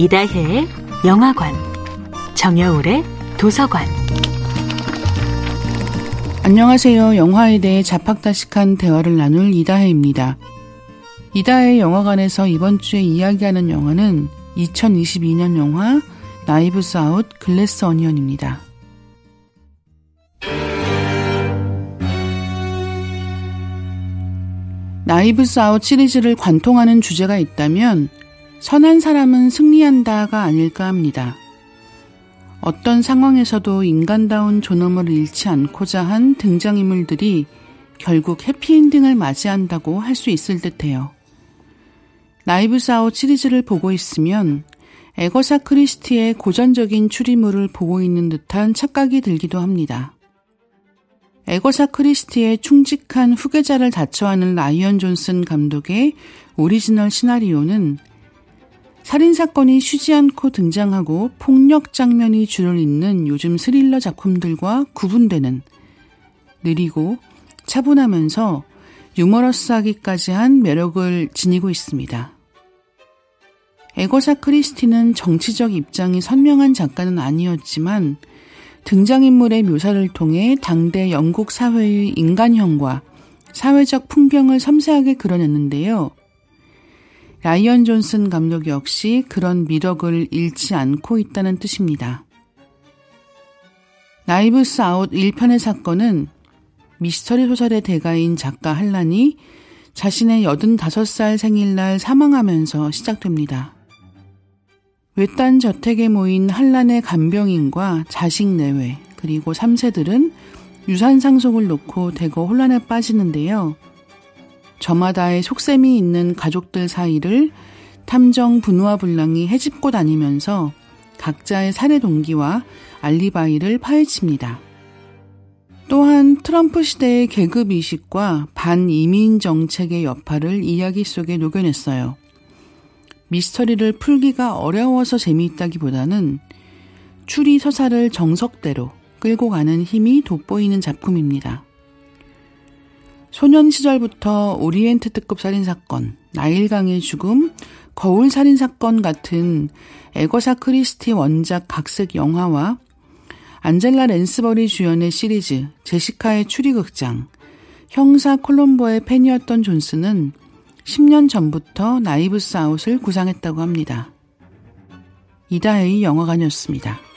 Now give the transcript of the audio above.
이다혜의 영화관, 정여울의 도서관. 안녕하세요. 영화에 대해 잡학다식한 대화를 나눌 이다혜입니다. 이다혜 영화관에서 이번 주에 이야기하는 영화는 2022년 영화 나이브스 아웃 글래스 어니언입니다. 나이브스 아웃 시리즈를 관통하는 주제가 있다면 선한 사람은 승리한다가 아닐까 합니다. 어떤 상황에서도 인간다운 존엄을 잃지 않고자 한 등장인물들이 결국 해피엔딩을 맞이한다고 할 수 있을 듯해요. 나이브스 아웃 시리즈를 보고 있으면 애거사 크리스티의 고전적인 추리물을 보고 있는 듯한 착각이 들기도 합니다. 애거사 크리스티의 충직한 후계자를 자처하는 라이언 존슨 감독의 오리지널 시나리오는 살인사건이 쉬지 않고 등장하고 폭력 장면이 줄을 잇는 요즘 스릴러 작품들과 구분되는 느리고 차분하면서 유머러스하기까지 한 매력을 지니고 있습니다. 애거사 크리스티는 정치적 입장이 선명한 작가는 아니었지만 등장인물의 묘사를 통해 당대 영국 사회의 인간형과 사회적 풍경을 섬세하게 그려냈는데요. 라이언 존슨 감독 역시 그런 미덕을 잃지 않고 있다는 뜻입니다. 나이브스 아웃 1편의 사건은 미스터리 소설의 대가인 작가 할란이 자신의 85살 생일날 사망하면서 시작됩니다. 외딴 저택에 모인 한란의 간병인과 자식 내외 그리고 3세들은 유산 상속을 놓고 대거 혼란에 빠지는데요. 저마다의 속셈이 있는 가족들 사이를 탐정 분우와 불랑이 해집고 다니면서 각자의 살해 동기와 알리바이를 파헤칩니다. 또한 트럼프 시대의 계급 이식과 반이민 정책의 여파를 이야기 속에 녹여냈어요. 미스터리를 풀기가 어려워서 재미있다기보다는 추리 서사를 정석대로 끌고 가는 힘이 돋보이는 작품입니다. 소년 시절부터 오리엔트 특급 살인사건, 나일강의 죽음, 거울 살인사건 같은 에거사 크리스티 원작 각색 영화와 안젤라 랜스버리 주연의 시리즈 제시카의 추리극장, 형사 콜롬보의 팬이었던 존슨은 10년 전부터 나이브스 아웃을 구상했다고 합니다. 이다혜의 영화관이었습니다.